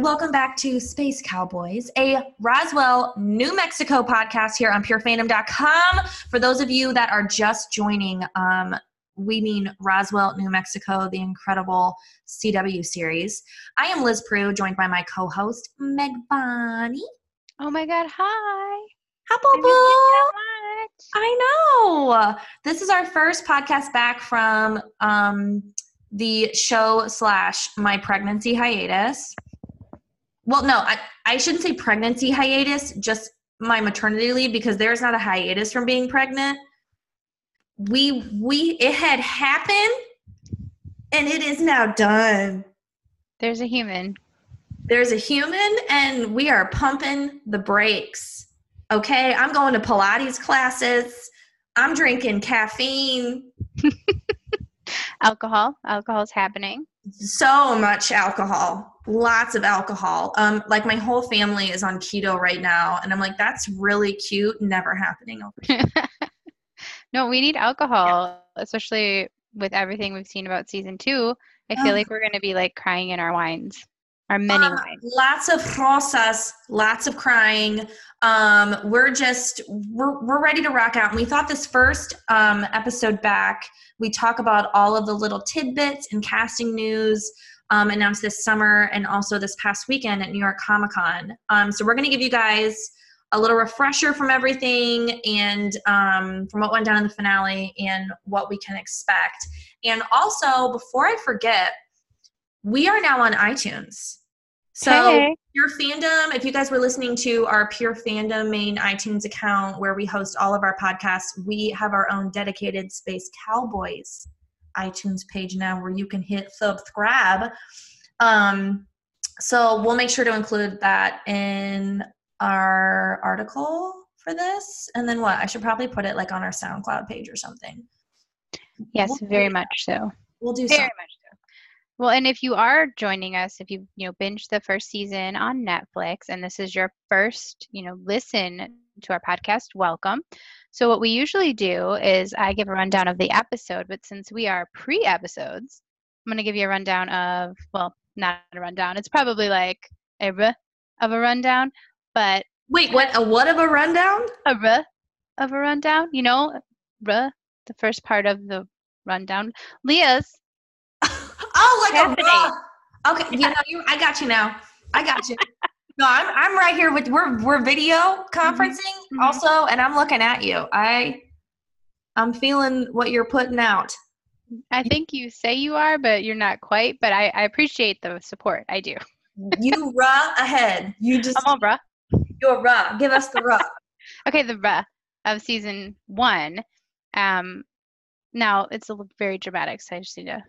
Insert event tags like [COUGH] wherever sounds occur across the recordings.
Welcome back to Space Cowboys, a Roswell, New Mexico podcast here on purefandom.com. For those of you that are just joining, um, we mean Roswell, New Mexico, the incredible CW series. I am Liz Prue, joined by my co host, Meg Bonnie. Oh my god, hi. Hello, boo. I know. This is our first podcast back from um, the show slash my pregnancy hiatus. Well, no, I, I shouldn't say pregnancy hiatus, just my maternity leave because there's not a hiatus from being pregnant. We we it had happened and it is now done. There's a human. There's a human and we are pumping the brakes. Okay, I'm going to Pilates classes. I'm drinking caffeine. [LAUGHS] alcohol. Alcohol's happening. So much alcohol. Lots of alcohol. Um, like my whole family is on keto right now, and I'm like, that's really cute. Never happening over here. [LAUGHS] no, we need alcohol, yeah. especially with everything we've seen about season two. I feel oh. like we're going to be like crying in our wines, our many uh, wines. Lots of process, lots of crying. Um, we're just we're we're ready to rock out. And we thought this first um, episode back we talk about all of the little tidbits and casting news um, announced this summer and also this past weekend at New York Comic Con. Um, so we're going to give you guys a little refresher from everything and um, from what went down in the finale and what we can expect. And also, before I forget, we are now on iTunes. So, hey. Pure Fandom, if you guys were listening to our Pure Fandom main iTunes account where we host all of our podcasts, we have our own dedicated Space Cowboys iTunes page now where you can hit subscribe. Um, so, we'll make sure to include that in our article for this. And then what? I should probably put it like on our SoundCloud page or something. Yes, we'll very much so. We'll do so. very something. much well, and if you are joining us, if you you know binge the first season on Netflix, and this is your first you know listen to our podcast, welcome. So what we usually do is I give a rundown of the episode, but since we are pre-episodes, I'm going to give you a rundown of well, not a rundown. It's probably like a r of a rundown, but wait, what? A what of a rundown? A r of a rundown. You know, r the first part of the rundown. Leah's [LAUGHS] Oh, like happening. a Okay, yeah. you know, you, I got you now. I got you. [LAUGHS] no, I'm I'm right here with we're we're video mm-hmm. conferencing mm-hmm. also, and I'm looking at you. I I'm feeling what you're putting out. I think you say you are, but you're not quite. But I, I appreciate the support. I do. you [LAUGHS] raw ahead. You just I'm all raw. You're raw. Give us the raw. [LAUGHS] okay, the raw of season one. Um, now it's a very dramatic, so I just need to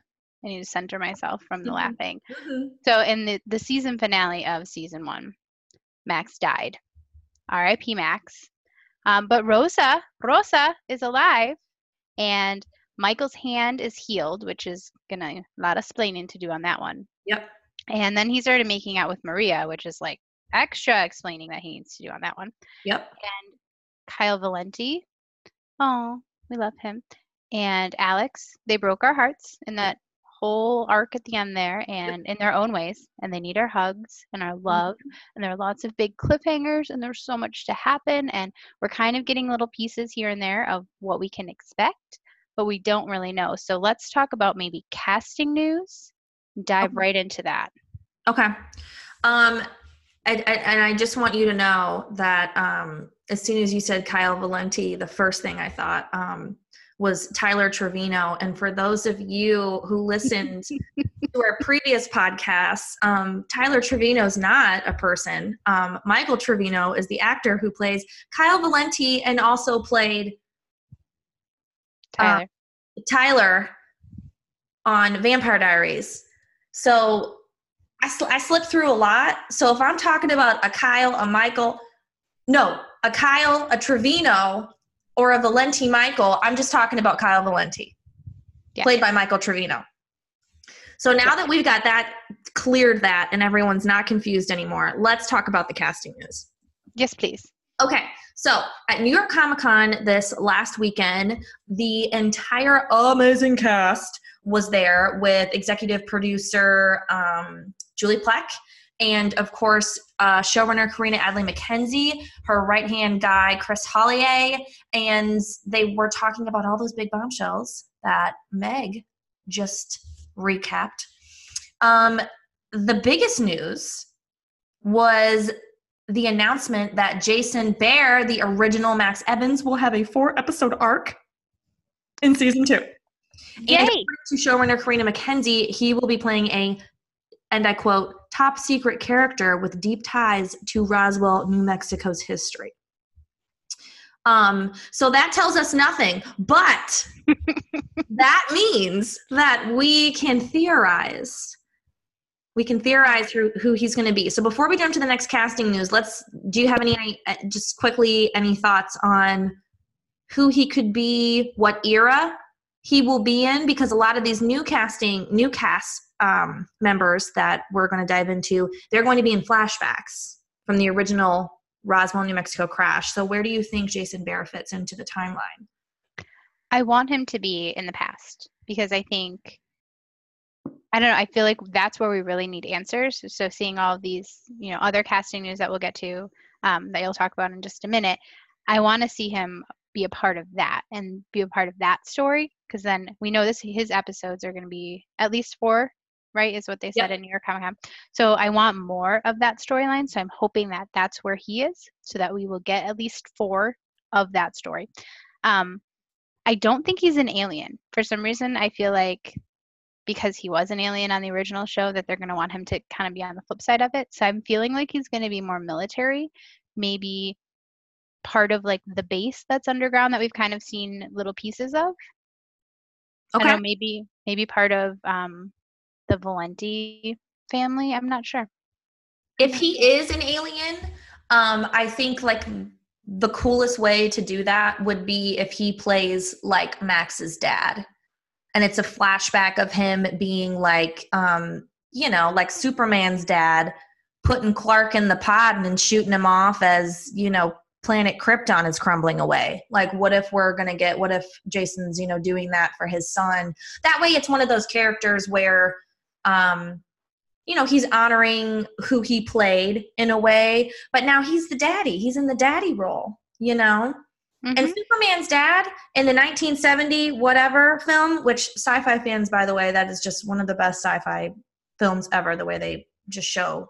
I need to center myself from the mm-hmm. laughing. Mm-hmm. So in the, the season finale of season one, Max died. R.I.P. Max. Um, but Rosa, Rosa is alive, and Michael's hand is healed, which is gonna a lot of explaining to do on that one. Yep. And then he started making out with Maria, which is like extra explaining that he needs to do on that one. Yep. And Kyle Valenti, oh, we love him. And Alex, they broke our hearts in that whole arc at the end there and in their own ways and they need our hugs and our love mm-hmm. and there are lots of big cliffhangers and there's so much to happen and we're kind of getting little pieces here and there of what we can expect but we don't really know so let's talk about maybe casting news dive okay. right into that okay um I, I, and I just want you to know that um, as soon as you said Kyle Valenti, the first thing I thought um, was Tyler Trevino. And for those of you who listened to our previous podcasts, um, Tyler Trevino is not a person. Um, Michael Trevino is the actor who plays Kyle Valenti and also played Tyler. Uh, Tyler on Vampire Diaries. So I, sl- I slipped through a lot. So if I'm talking about a Kyle, a Michael, no, a Kyle, a Trevino, or a Valenti Michael, I'm just talking about Kyle Valenti, yeah. played by Michael Trevino. So now that we've got that cleared that and everyone's not confused anymore, let's talk about the casting news. Yes, please. Okay. So at New York Comic Con this last weekend, the entire amazing cast was there with executive producer um, Julie Plec and of course uh, showrunner Carina Adly MacKenzie, her right hand guy Chris Hollier, and they were talking about all those big bombshells that Meg just recapped. Um, the biggest news was the announcement that Jason Behr, the original Max Evans, will have a four episode arc in season two. Yay! And to showrunner Carina MacKenzie, he will be playing a, and I quote, top secret character with deep ties to Roswell, New Mexico's history. Um, so that tells us nothing, but [LAUGHS] that means that we can theorize. We can theorize who, who he's going to be. So before we jump to the next casting news, let's. Do you have any uh, just quickly any thoughts on who he could be, what era he will be in? Because a lot of these new casting, new cast um, members that we're going to dive into, they're going to be in flashbacks from the original Roswell, New Mexico crash. So where do you think Jason Behr fits into the timeline? I want him to be in the past because I think I don't know, I feel like that's where we really need answers. So seeing all these, you know, other casting news that we'll get to um, that you'll talk about in just a minute, I want to see him be a part of that and be a part of that story because then we know this his episodes are going to be at least four right is what they said Yep. in new york comic con. So i want more of that storyline so i'm hoping that that's where he is so that we will get at least four of that story. Um i don't think he's an alien. For some reason i feel like because he was an alien on the original show that they're going to want him to kind of be on the flip side of it. So i'm feeling like he's going to be more military maybe part of like the base that's underground that we've kind of seen little pieces of Okay. know, maybe maybe part of um the Valenti family. I'm not sure. if he is an alien, um, I think like the coolest way to do that would be if he plays like Max's dad, and it's a flashback of him being like, um, you know, like Superman's dad, putting Clark in the pod and then shooting him off as you know planet Krypton is crumbling away. Like, what if we're gonna get? What if Jason's you know doing that for his son? That way, it's one of those characters where. Um, you know he's honoring who he played in a way but now he's the daddy he's in the daddy role you know and Mhm. superman's dad in the 1970 whatever film which sci-fi fans by the way that is just one of the best sci-fi films ever the way they just show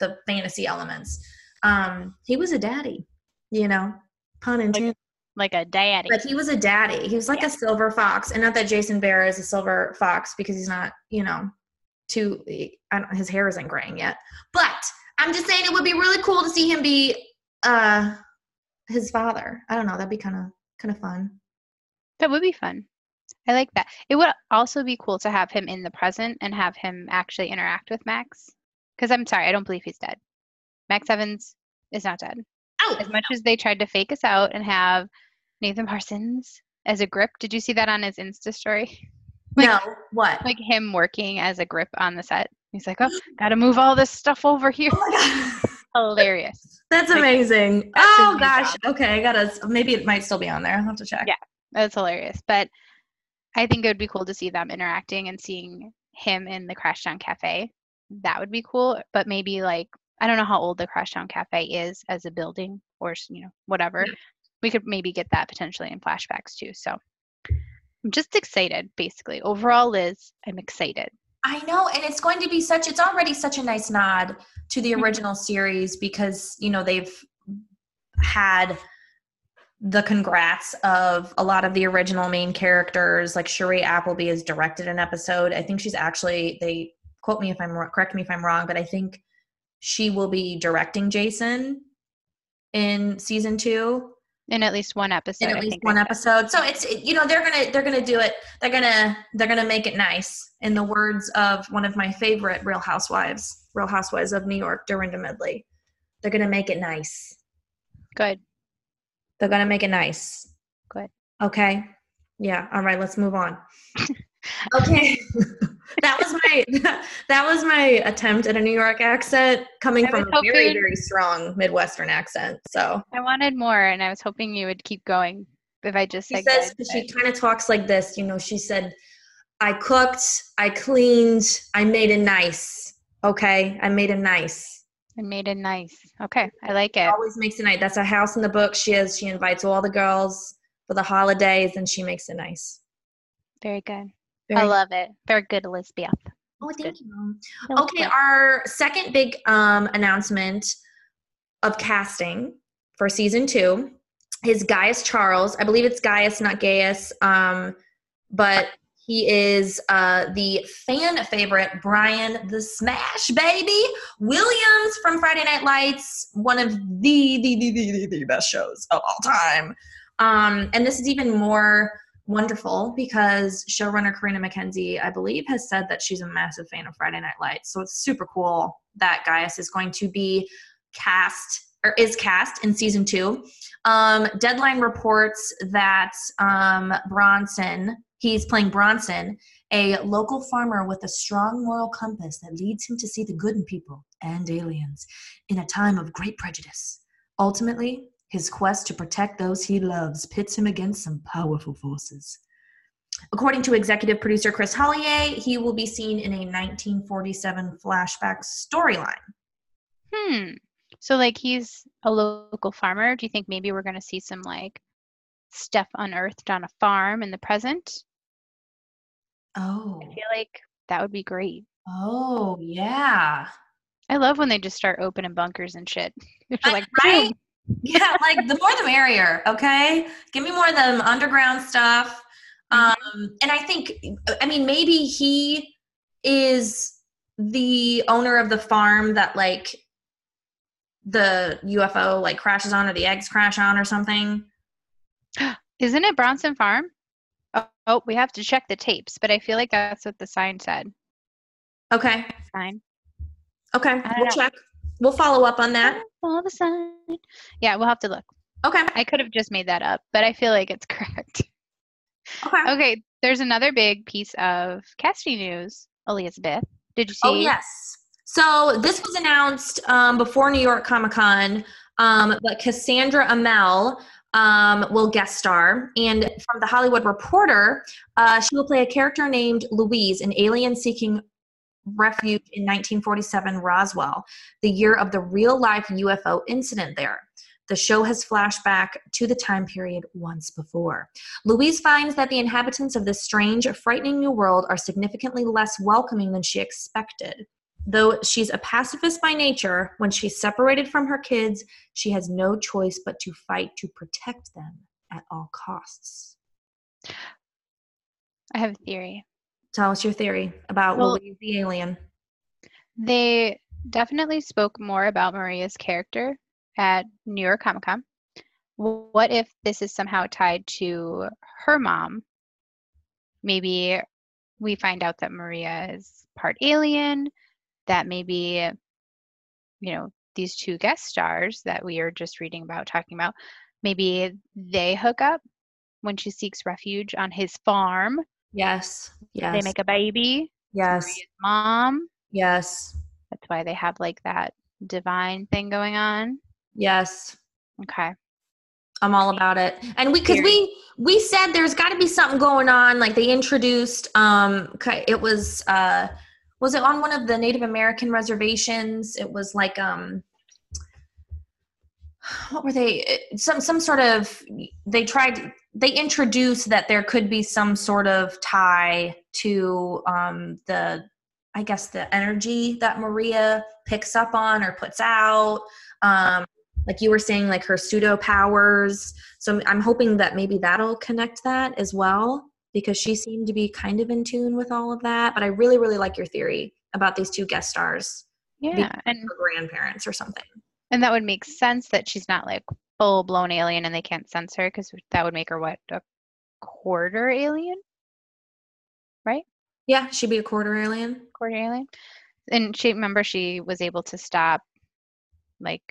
the fantasy elements um he was a daddy you know pun intended like a daddy. like he was a daddy. He was like a silver fox, and not that Jason Behr is a silver fox because he's not, you know, too. I don't, his hair isn't graying yet. But I'm just saying it would be really cool to see him be uh his father. I don't know. That'd be kind of kind of fun. that would be fun. I like that. It would also be cool to have him in the present and have him actually interact with Max. Because I'm sorry, I don't believe he's dead. Max Evans is not dead. Oh, As much as they tried to fake us out and have Nathan Parsons as a grip, did you see that on his Insta story? [LAUGHS] like- no. What? Like him working as a grip on the set. He's like, oh, [GASPS] gotta move all this stuff over here. oh my god. [LAUGHS] Hilarious. That's Like, amazing. that's oh gosh. job. Okay, I gotta. Maybe it might still be on there. I'll have to check. Yeah. That's hilarious. But I think it would be cool to see them interacting and seeing him in the Crashdown Cafe. That would be cool. But maybe like I don't know how old the Crashdown Cafe is as a building or you know whatever. We could maybe get that potentially in flashbacks too. So I'm just excited. Basically, overall, Liz, I'm excited. I know, and it's going to be such. It's already such a nice nod to the Mhm. original series because you know they've had the congrats of a lot of the original main characters. Like Shiri Appleby has directed an episode. I think she's actually they quote me if I'm correct me if I'm wrong, but I think she will be directing Jason in season two In at least one episode. in at least one episode. So it's you know they're gonna they're gonna do it. They're gonna they're gonna make it nice. In the words of one of my favorite Real Housewives, Real Housewives of New York, Dorinda Medley. They're gonna make it nice. Good. They're gonna make it nice. Good. Okay. Yeah. All right. Let's move on. [LAUGHS] okay. [LAUGHS] that was my [LAUGHS] that was my attempt at a New York accent coming from a very very strong Midwestern accent. So I wanted more, and I was hoping you would keep going. If I just she says she kind of talks like this you know she said I cooked, I cleaned, I made it nice. Okay, I made it nice. I made it nice. Okay, I like it. Always makes it nice. That's a house in the book. She is. She invites all the girls for the holidays, and she makes it nice. Very good. Very I love it. Very good, Elizabeth. Oh, thank good. you. Was Okay, our second big um, announcement of casting for season two is Gaius Charles. I believe it's Gaius, not Gaius, um, but he is uh, the fan favorite Brian the Smash Baby Williams from Friday Night Lights, one of the the the the, the, the best shows of all time. Um, and this is even more wonderful because showrunner Carina MacKenzie, I believe, has said that she's a massive fan of Friday Night Lights. So it's super cool that Gaius is going to be cast or is cast in season two. Um, Deadline reports that um, Bronson, he's playing Bronson, a local farmer with a strong moral compass that leads him to see the good in people and aliens in a time of great prejudice. Ultimately, his quest to protect those he loves pits him against some powerful forces. According to executive producer Chris Hollier, he will be seen in a 1947 flashback storyline. Hmm. So like he's a local farmer. Do you think maybe we're gonna see some like stuff unearthed on a farm in the present? Oh. I feel like that would be great. Oh, yeah. I love when they just start opening bunkers and shit. [LAUGHS] You're like, right? Yeah, like the more the merrier, okay? Give me more of them underground stuff. Um, and I think, I mean, maybe he is the owner of the farm that like the UFO like crashes on or the eggs crash on or something. [GASPS] Isn't it Bronson Farm? Oh, oh, we have to check the tapes, but I feel like that's what the sign said. Okay. Sign. Okay. We'll know. check. We'll follow up on that. All the sign. Yeah, we'll have to look. Okay. I could have just made that up, but I feel like it's [LAUGHS] correct. Okay. Okay, there's another big piece of casting news, Elizabeth. Did you see? Oh yes. So this was announced um, before New York Comic Con, um, but Cassandra Amell um, will guest star, and from the Hollywood Reporter, uh, she will play a character named Louise, an alien seeking refuge in 1947 Roswell, the year of the real-life UFO incident there. The show has flashback to the time period once before. Louise finds that the inhabitants of this strange, frightening new world are significantly less welcoming than she expected. Though she's a pacifist by nature, when she's separated from her kids, she has no choice but to fight to protect them at all costs. I have a theory. Tell us your theory about Well- Louise the alien. They definitely spoke more about Maria's character at New York Comic Con. What if this is somehow tied to her mom? Maybe we find out that Maria is part alien, that maybe, you know, these two guest stars that we are just reading about, talking about, maybe they hook up when she seeks refuge on his farm. Yes. Yes. They make a baby. yes. Mom. Yes. That's why they have like that divine thing going on. Yes. Okay. I'm all about it. And we cuz we we said there's got to be something going on like they introduced um it was uh was it on one of the Native American reservations? It was like um [SIGHS] what were they eh, some some sort of they tried they introduced that there could be some sort of tie to um the I guess the energy that Maria picks up on or puts out. Um like you were saying like her pseudo powers. So I'm, I'm hoping that maybe that'll connect that as well because she seemed to be kind of in tune with all of that. But i really really like your theory about these two guest stars Yeah. And her grandparents or something. And that would make sense that she's not like full blown alien and they can't sense her because that would make her what a quarter alien, right? yeah she'd be a quarter alien quarter alien. And she remember she was able to stop, like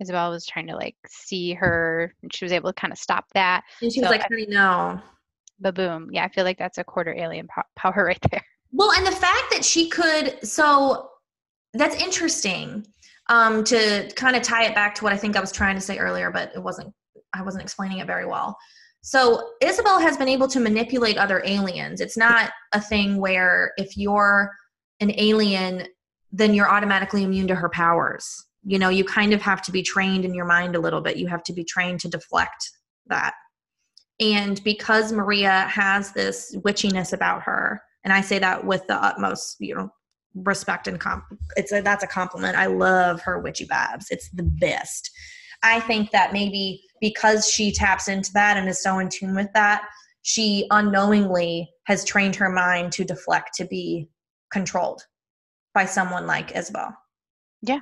Isabel was trying to like see her, and she was able to kind of stop that. and she was like I- honey no But boom, yeah, I feel like that's a quarter alien po- power [LAUGHS] right there. Well, and the fact that she could, so that's interesting um, to kind of tie it back to what I think I was trying to say earlier, but it wasn't, I wasn't explaining it very well. So Isabel has been able to manipulate other aliens. It's not a thing where if you're an alien, then you're automatically immune to her powers. You know, you kind of have to be trained in your mind a little bit. You have to be trained to deflect that. And because Maria has this witchiness about her, and I say that with the utmost, you know, respect and comp it's a that's a compliment. I love her witchy babs. It's the best. I think that maybe because she taps into that and is so in tune with that, she unknowingly has trained her mind to deflect to be controlled by someone like Isabel. Yeah.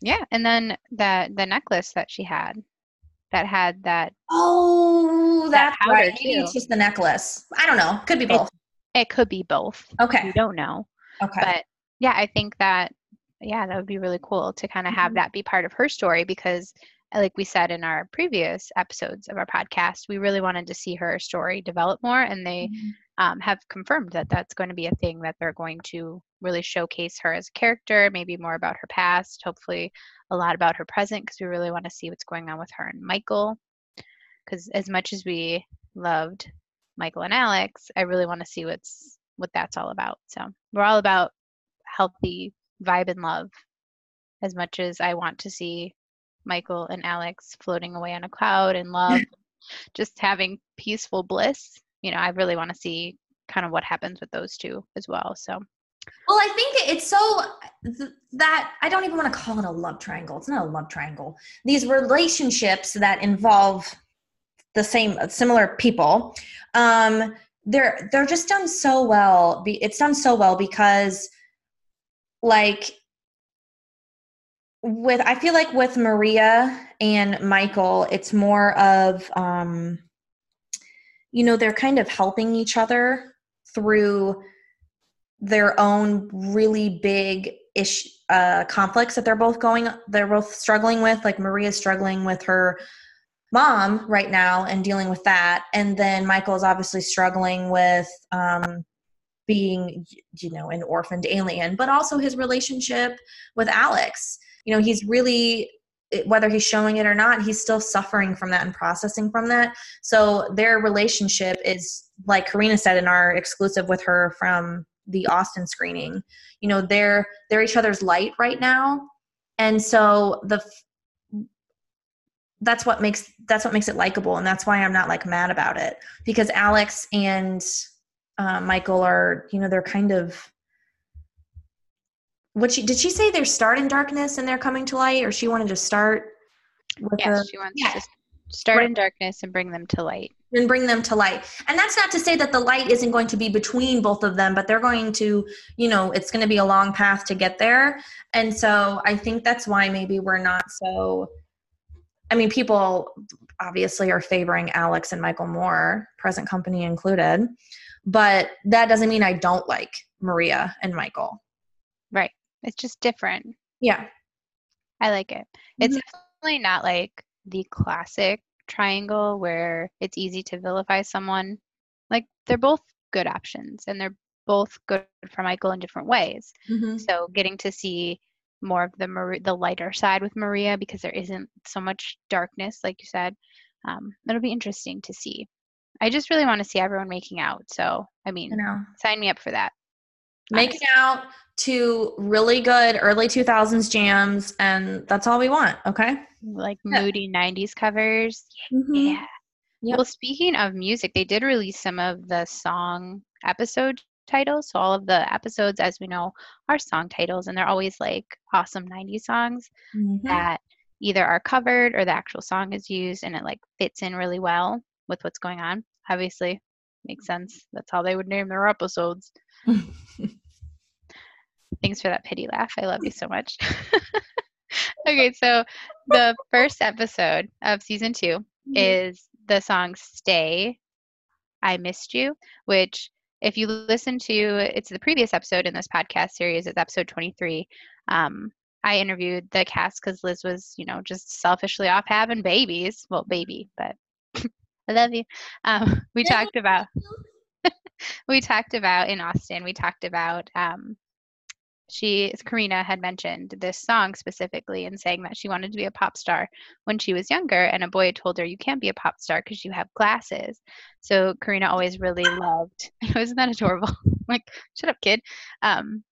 Yeah, and then that the necklace that she had that had that Oh, that's that right. Maybe too. it's just the necklace. I don't know. Could be both. it could be both. Okay. We don't know. Okay. But yeah, I think that yeah, that would be really cool to kind of have Mhm. that be part of her story because uh, like we said in our previous episodes of our podcast, we really wanted to see her story develop more and they um, have confirmed that that's going to be a thing that they're going to really showcase her as a character, maybe more about her past, hopefully a lot about her present, because we really want to see what's going on with her and Michael. Because as much as we loved Michael and Alex, I really want to see what's what that's all about. So we're all about healthy vibe and love. As much as I want to see Michael and Alex floating away on a cloud in love, [LAUGHS] just having peaceful bliss, you know, I really want to see kind of what happens with those two as well. So Well, I think it's so th- that I don't even want to call it a love triangle. It's not a love triangle. These relationships that involve the same similar people, um, they're they're just done so well. It's done so well because, like, with I feel like with Maria and Michael, it's more of um, you know they're kind of helping each other through their own really big ish uh, conflicts that they're both going they're both struggling with like maria's struggling with her mom right now and dealing with that. And then Michael is obviously struggling with um, being you know an orphaned alien but also his relationship with alex. You know he's really whether he's showing it or not he's still suffering from that and processing from that. So their relationship is like carina said in our exclusive with her from the austin screening you know they're they're each other's light right now. And so the that's what makes that's what makes it likable and that's why i'm not like mad about it because alex and uh, michael are you know they're kind of what she did she say they're start in darkness and they're coming to light or she wanted to start with yes, the, she wants yeah. to start Right. in darkness and bring them to light. and bring them to light and that's not to say that the light isn't going to be between both of them but they're going to you know it's going to be a long path to get there and so i think that's why maybe we're not so i mean people obviously are favoring alex and michael more, present company included but that doesn't mean i don't like maria and michael Right. It's just different. yeah I like it. It's Mhm. definitely not like the classic triangle where it's easy to vilify someone. Like they're both good options and they're both good for Michael in different ways. Mhm. So getting to see more of the Mar- the lighter side with Maria because there isn't so much darkness, like you said, um, it'll be interesting to see. I just really want to see everyone making out. So I mean, know sign me up for that. making out to really good early 2000s jams and that's all we want okay Like Yeah. moody '90s covers. Mhm. Yeah. Yep. Well, speaking of music, they did release some of the song episode titles. So all of the episodes, as we know, are song titles, and they're always like awesome '90s songs Mhm. that either are covered or the actual song is used, and it like fits in really well with what's going on. Obviously, makes sense. That's how they would name their episodes. [LAUGHS] Thanks for that pity laugh. I love you so much. [LAUGHS] okay, so the first episode of season two is the song Stay, I Missed You, which, if you listen to, it's the previous episode in this podcast series, it's episode 23. Um, I interviewed the cast because Liz was, you know, just selfishly off having babies. Well, baby, but [LAUGHS] I love you. Um, we talked about, [LAUGHS] we talked about in Austin, we talked about um, she Carina had mentioned this song specifically and saying that she wanted to be a pop star when she was younger and a boy told her you can't be a pop star because you have glasses. So Carina always really [LAUGHS] loved [LAUGHS] wasn't that adorable? [LAUGHS] like, shut up, kid. Um,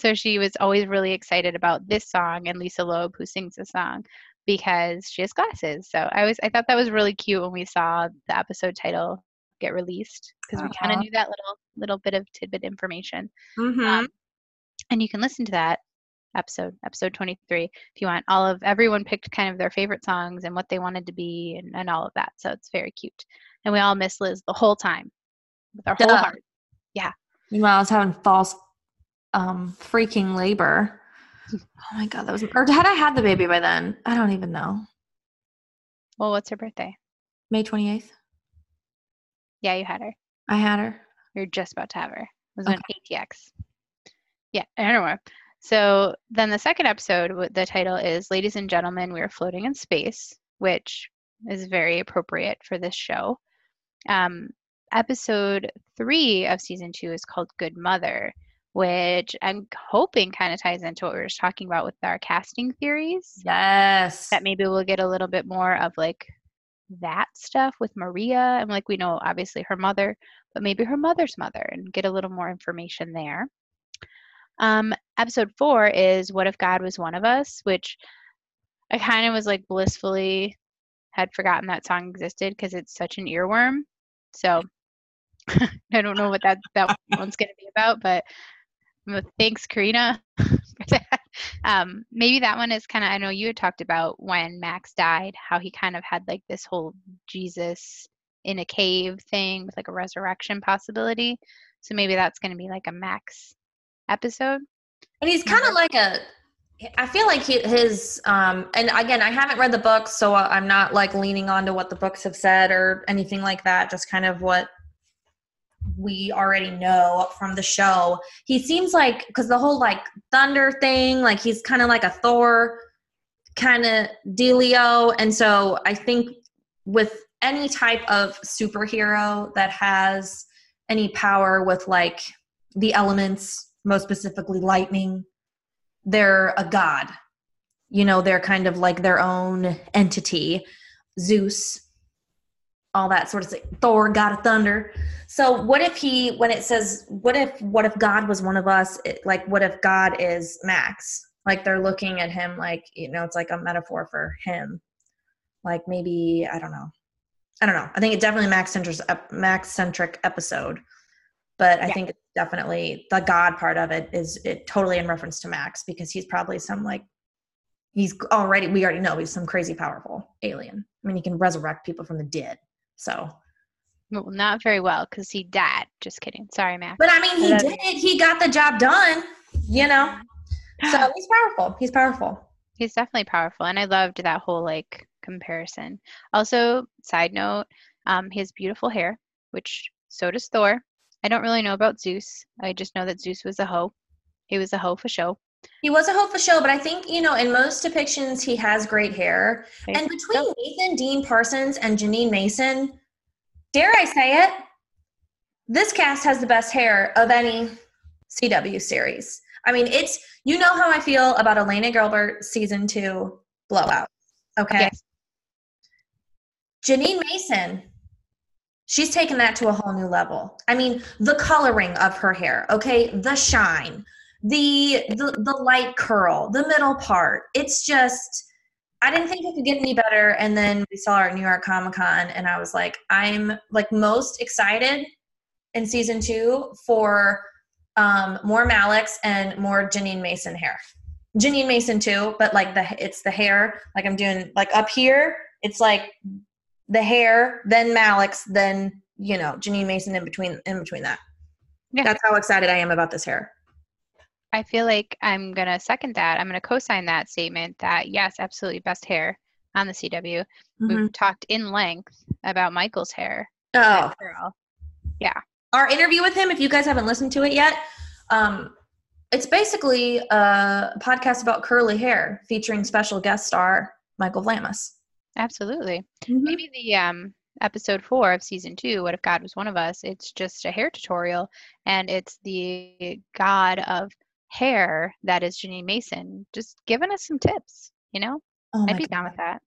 so she was always really excited about this song and Lisa Loeb who sings the song because she has glasses. So I was I thought that was really cute when we saw the episode title get released because uh-huh. we kind of knew that little little bit of tidbit information. Mm-hmm. Um, and you can listen to that episode episode 23 if you want all of everyone picked kind of their favorite songs and what they wanted to be and, and all of that so it's very cute. And we all miss liz the whole time with our Duh. whole heart. Yeah. Meanwhile i was having false um freaking labor. [LAUGHS] Oh my god that was or had i had the baby by then? I don't even know. Well what's her birthday? May 28th yeah you had her. I had her. You're just about to have her. It was okay. an atx yeah, I don't know. So then the second episode, the title is Ladies and Gentlemen, We Are Floating in Space, which is very appropriate for this show. Um, episode three of season two is called Good Mother, which I'm hoping kind of ties into what we were just talking about with our casting theories. Yes. That maybe we'll get a little bit more of like that stuff with Maria. And like we know, obviously, her mother, but maybe her mother's mother and get a little more information there. Um, episode four is What If God Was One of Us, which I kind of was like blissfully had forgotten that song existed because it's such an earworm. So [LAUGHS] I don't know what that that [LAUGHS] one's going to be about, but thanks, Carina. [LAUGHS] Um, maybe that one is kind of. I know you had talked about when Max died, how he kind of had like this whole Jesus in a cave thing with like a resurrection possibility. So maybe that's going to be like a Max episode. And he's kind of like a I feel like he, his um and again I haven't read the book, so I'm not like leaning on to what the books have said or anything like that just kind of what we already know from the show. He seems like cuz the whole like thunder thing like he's kind of like a Thor kind of dealio and so I think with any type of superhero that has any power with like the elements most specifically lightning they're a god. You know they're kind of like their own entity. Zeus all that sort of thing thor god of thunder. So what if he when it says what if what if god was one of us? It, like what if god is max? Like they're looking at him like you know it's like a metaphor for him. Like maybe i don't know. I don't know. I think it definitely max uh, centric max centric episode but I yeah. think it's definitely the God part of it is it totally in reference to Max because he's probably some like he's already we already know he's some crazy powerful alien. I mean, he can resurrect people from the dead. So well, not very well because he died. Just kidding. Sorry, Max. But I mean, he did. You. He got the job done. You know. So he's powerful. He's powerful. He's definitely powerful, and I loved that whole like comparison. Also, side note, um, his beautiful hair, which so does Thor. I don't really know about Zeus. I just know that Zeus was a hoe. He was a hoe for show. He was a hoe for show, but I think, you know, in most depictions, he has great hair. Okay. And between. Nathan Dean Parsons and Jeanine Mason, dare I say it, this cast has the best hair of any CW series. I mean, it's, you know how I feel about Elena Gilbert season two blowout. Okay. Yes. Jeanine Mason she's taken that to a whole new level. I mean, the coloring of her hair, okay, the shine, the the, the light curl, the middle part. It's just I didn't think it could get any better. And then we saw her at New York Comic Con, and I was like, I'm like most excited in season two for um, more Malex and more Jeanine Mason hair. Jeanine Mason too, but like the it's the hair. Like I'm doing like up here, it's like the hair, then Malex, then you know Jeanine Mason in between in between that. Yeah. That's how excited I am about this hair. I feel like I'm gonna second that. I'm gonna co-sign that statement that yes, absolutely best hair on the CW. Mm-hmm. We've talked in length about Michael's hair. Oh, yeah. Our interview with him, if you guys haven't listened to it yet, um, it's basically a podcast about curly hair featuring special guest star Michael Vlamis. Absolutely. Mm-hmm. Maybe the um, episode four of season two, What If God Was One of Us? It's just a hair tutorial and it's the God of hair that is Jeanine Mason, just giving us some tips, you know? Oh I'd be God. down with that.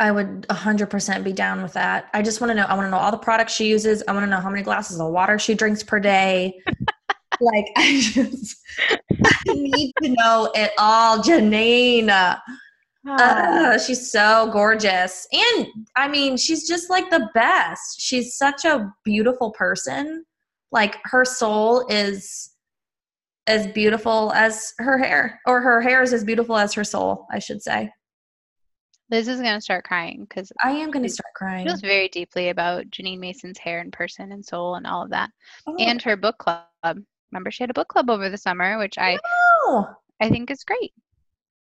I would 100% be down with that. I just want to know. I want to know all the products she uses. I want to know how many glasses of water she drinks per day. [LAUGHS] like, I just I need to know it all, Jeanine. Ah, Uh, she's so gorgeous. And I mean, she's just like the best. She's such a beautiful person. Like, her soul is as beautiful as her hair, or her hair is as beautiful as her soul, I should say. Liz is going to start crying because I am going to start crying. feels very deeply about Jeanine Mason's hair and person and soul and all of that. Oh, And her book club. Remember, she had a book club over the summer, which I no. I think is great.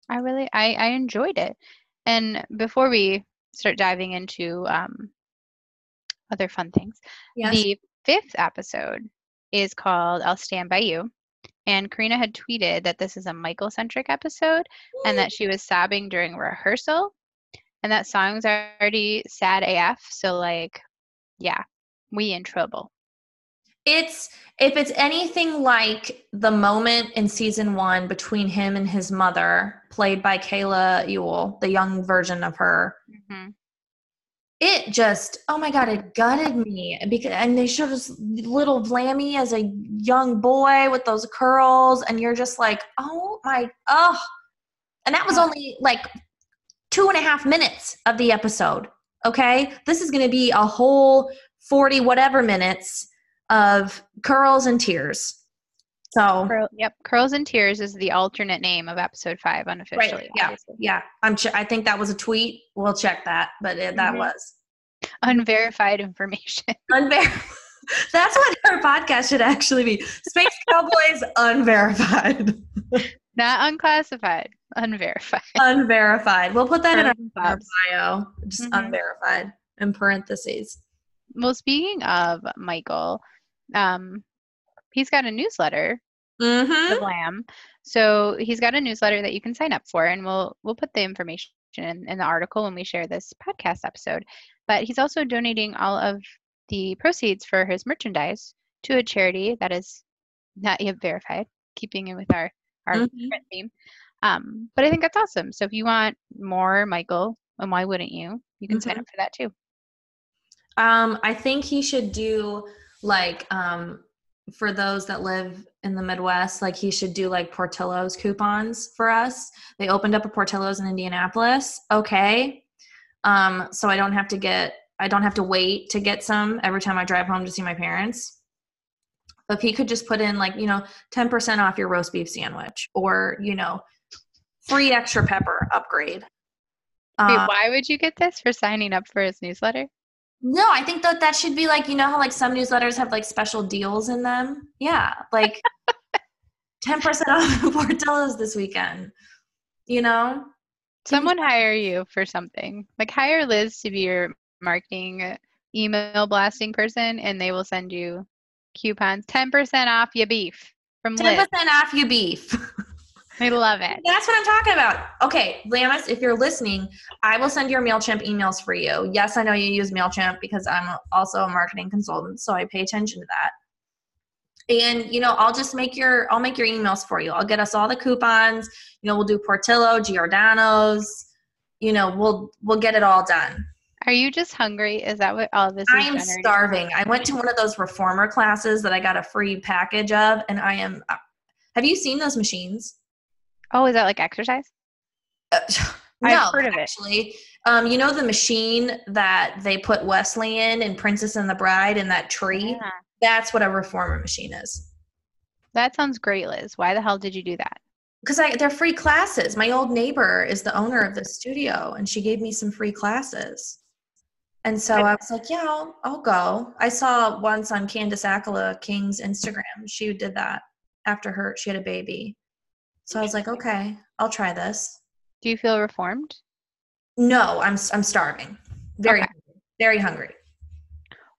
I really I I enjoyed it. And before we start diving into um, other fun things, Yes. the fifth episode is called "I'll Stand by You," and Carina had tweeted that this is a Michael centric episode and that she was sobbing during rehearsal, and that song's already sad AF. So like, yeah, we in trouble. It's if it's anything like the moment in season one between him and his mother, played by Kayla Ewell, the young version of her. hmm It just, oh my god, it gutted me because, and they showed us little Vlammy as a young boy with those curls, and you're just like, oh my, oh, and that was only like two and a half minutes of the episode. Okay, this is going to be a whole forty whatever minutes of curls and tears. So Curl, yep, Curls and Tears is the alternate name of episode five unofficially. right, yeah, obviously. yeah. I'm. Ch- I think that was a tweet. We'll check that, but it, that Mhm. was. Unverified information. [LAUGHS] Unver- [LAUGHS] That's what our podcast should actually be. Space Cowboys [LAUGHS] Unverified. Not unclassified, unverified. Unverified. We'll put that in our, Curls and our Bobs. bio. Just Mhm. unverified in parentheses. Well, speaking of Michael, um, he's got a newsletter, the Mm-hmm. Lamb. So he's got a newsletter that you can sign up for, and we'll we'll put the information in, in the article when we share this podcast episode. But he's also donating all of the proceeds for his merchandise to a charity that is not yet verified, keeping in with our our Mhm. print theme. Um, but I think that's awesome. So if you want more Michael, and why wouldn't you? You can sign Mhm. up for that too. Um, I think he should do like um for those that live in the Midwest, like he should do like Portillo's coupons for us. They opened up a Portillo's in Indianapolis. Okay. Um, so I don't have to get I don't have to wait to get some every time I drive home to see my parents. If he could just put in like, you know, 10% off your roast beef sandwich or, you know, free extra pepper upgrade. Wait, Uh, why would you get this for signing up for his newsletter? No, I think that that should be like you know how like some newsletters have like special deals in them. Yeah, like [LAUGHS] ten percent off Portillo's this weekend. You know, Someone hire you for something. Like hire Liz to be your marketing uh, email blasting person, and they will send you coupons, ten percent off your beef from ten percent off your beef. [LAUGHS] I love it. That's what I'm talking about. Okay, Vlamis, if you're listening, I will send your Mailchimp emails for you. Yes, I know you use Mailchimp because I'm also a marketing consultant, so I pay attention to that. And you know, I'll just make your I'll make your emails for you. I'll get us all the coupons. You know, we'll do Portillo, Giordano's. You know, we'll we'll get it all done. Are you just hungry? Is that what all this is? I am starving. I went to one of those reformer classes that I got a free package of, and I am. uh, Have you seen those machines? Oh, is that like exercise? Uh, I've no, heard of it. actually. Um, you know the machine that they put Wesley in in Princess and the Bride in that tree? Yeah. That's what a reformer machine is. That sounds great, Liz. Why the hell did you do that? Because I they're free classes. My old neighbor is the owner of the studio, and she gave me some free classes. And so I was like, yeah, I'll, I'll go. I saw once on Candice Accola King's Instagram. She did that after her she had a baby. So I was like, okay, I'll try this. Do you feel reformed? No, I'm I'm starving. Very Okay. hungry. very hungry.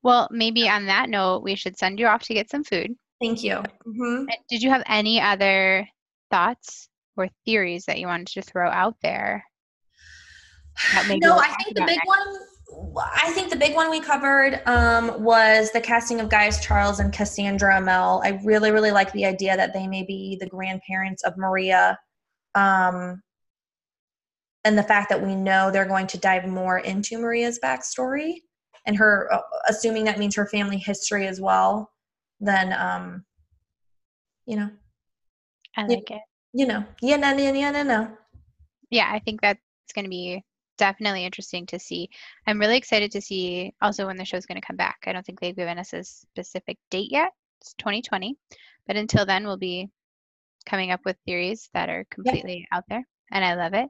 Well, maybe on that note, we should send you off to get some food. Thank you. hmm Did you have any other thoughts or theories that you wanted to throw out there? No, I think the big next? one I think the big one we covered um, was the casting of Gaius Charles and Cassandra Amell. I really, really like the idea that they may be the grandparents of Maria. Um, and the fact that we know they're going to dive more into Maria's backstory and her, uh, assuming that means her family history as well, then, um, you know. I like it. You know, yeah, no, no, no, no, no. Yeah, I think that's going to be definitely interesting to see. I'm really excited to see also when the show's going to come back. I don't think they've given us a specific date yet. It's 2020. But until then, we'll be coming up with theories that are completely out there. And I love it.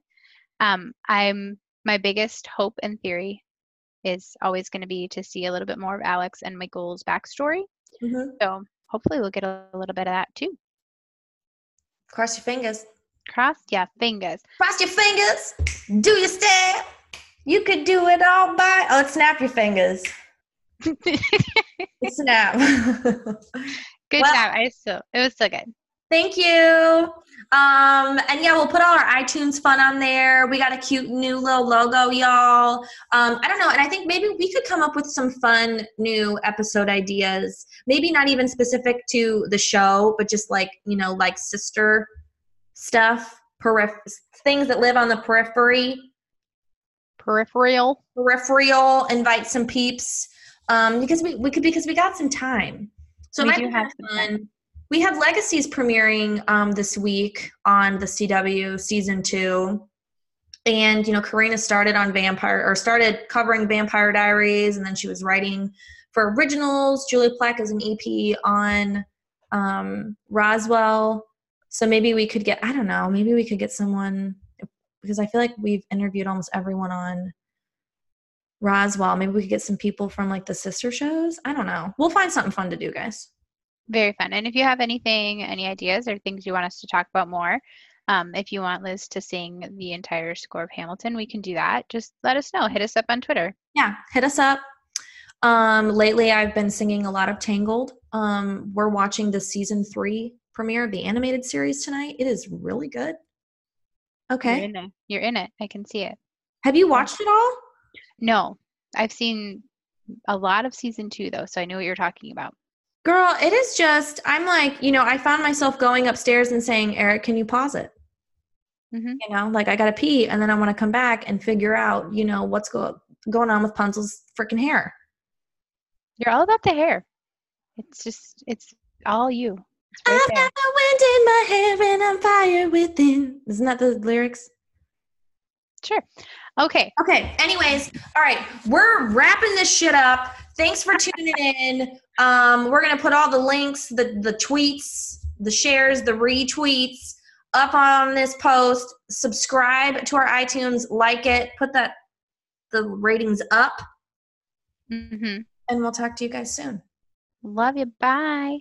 Um, I'm my biggest hope and theory is always going to be to see a little bit more of Alex and Michael's backstory. Mm-hmm. So hopefully we'll get a little bit of that too. Cross your fingers. Cross your fingers. Cross your fingers. Do your step. You could do it all by. Oh, snap your fingers. [LAUGHS] snap. [LAUGHS] good Well- job. I still it was so good. Thank you. Um, and yeah, we'll put all our iTunes fun on there. We got a cute new little logo, y'all. Um, I don't know, and I think maybe we could come up with some fun new episode ideas. Maybe not even specific to the show, but just like you know, like sister stuff, periph- things that live on the periphery. Peripheral. peripheral invite some peeps um because we, we could because we got some time so We do have fun. we have legacies premiering um this week on the cw season two and you know carina started on vampire or started covering vampire diaries and then she was writing for originals julie plec is an ep on um roswell so maybe we could get i don't know maybe we could get someone because I feel like we've interviewed almost everyone on Roswell. Maybe we could get some people from like the sister shows. I don't know. We'll find something fun to do, guys. Very fun. And if you have anything, any ideas or things you want us to talk about more, um, if you want Liz to sing the entire score of Hamilton, we can do that. Just let us know. Hit us up on Twitter. Yeah, hit us up. Um, lately, I've been singing a lot of Tangled. Um, we're watching the season three premiere of the animated series tonight. It is really good. You're Okay. in it. You're in it. I can see it. Have you watched it all? No, I've seen a lot of season two though, so I know what you're talking about. Girl, it is just, I'm like, you know, I found myself going upstairs and saying, Eric, can you pause it? Mhm. You know, like I got to pee and then I want to come back and figure out, you know, what's go- going on with Punzel's freaking hair. You're all about the hair. It's just, it's all you. Right I've there. got the wind in my hair and I'm fire within. Isn't that the lyrics? Sure. Okay. Okay. Anyways, all right, we're wrapping this shit up. Thanks for tuning in. Um, we're gonna put all the links, the the tweets, the shares, the retweets up on this post. Subscribe to our iTunes, like it, put that the ratings up, hmm and we'll talk to you guys soon. Love you. Bye.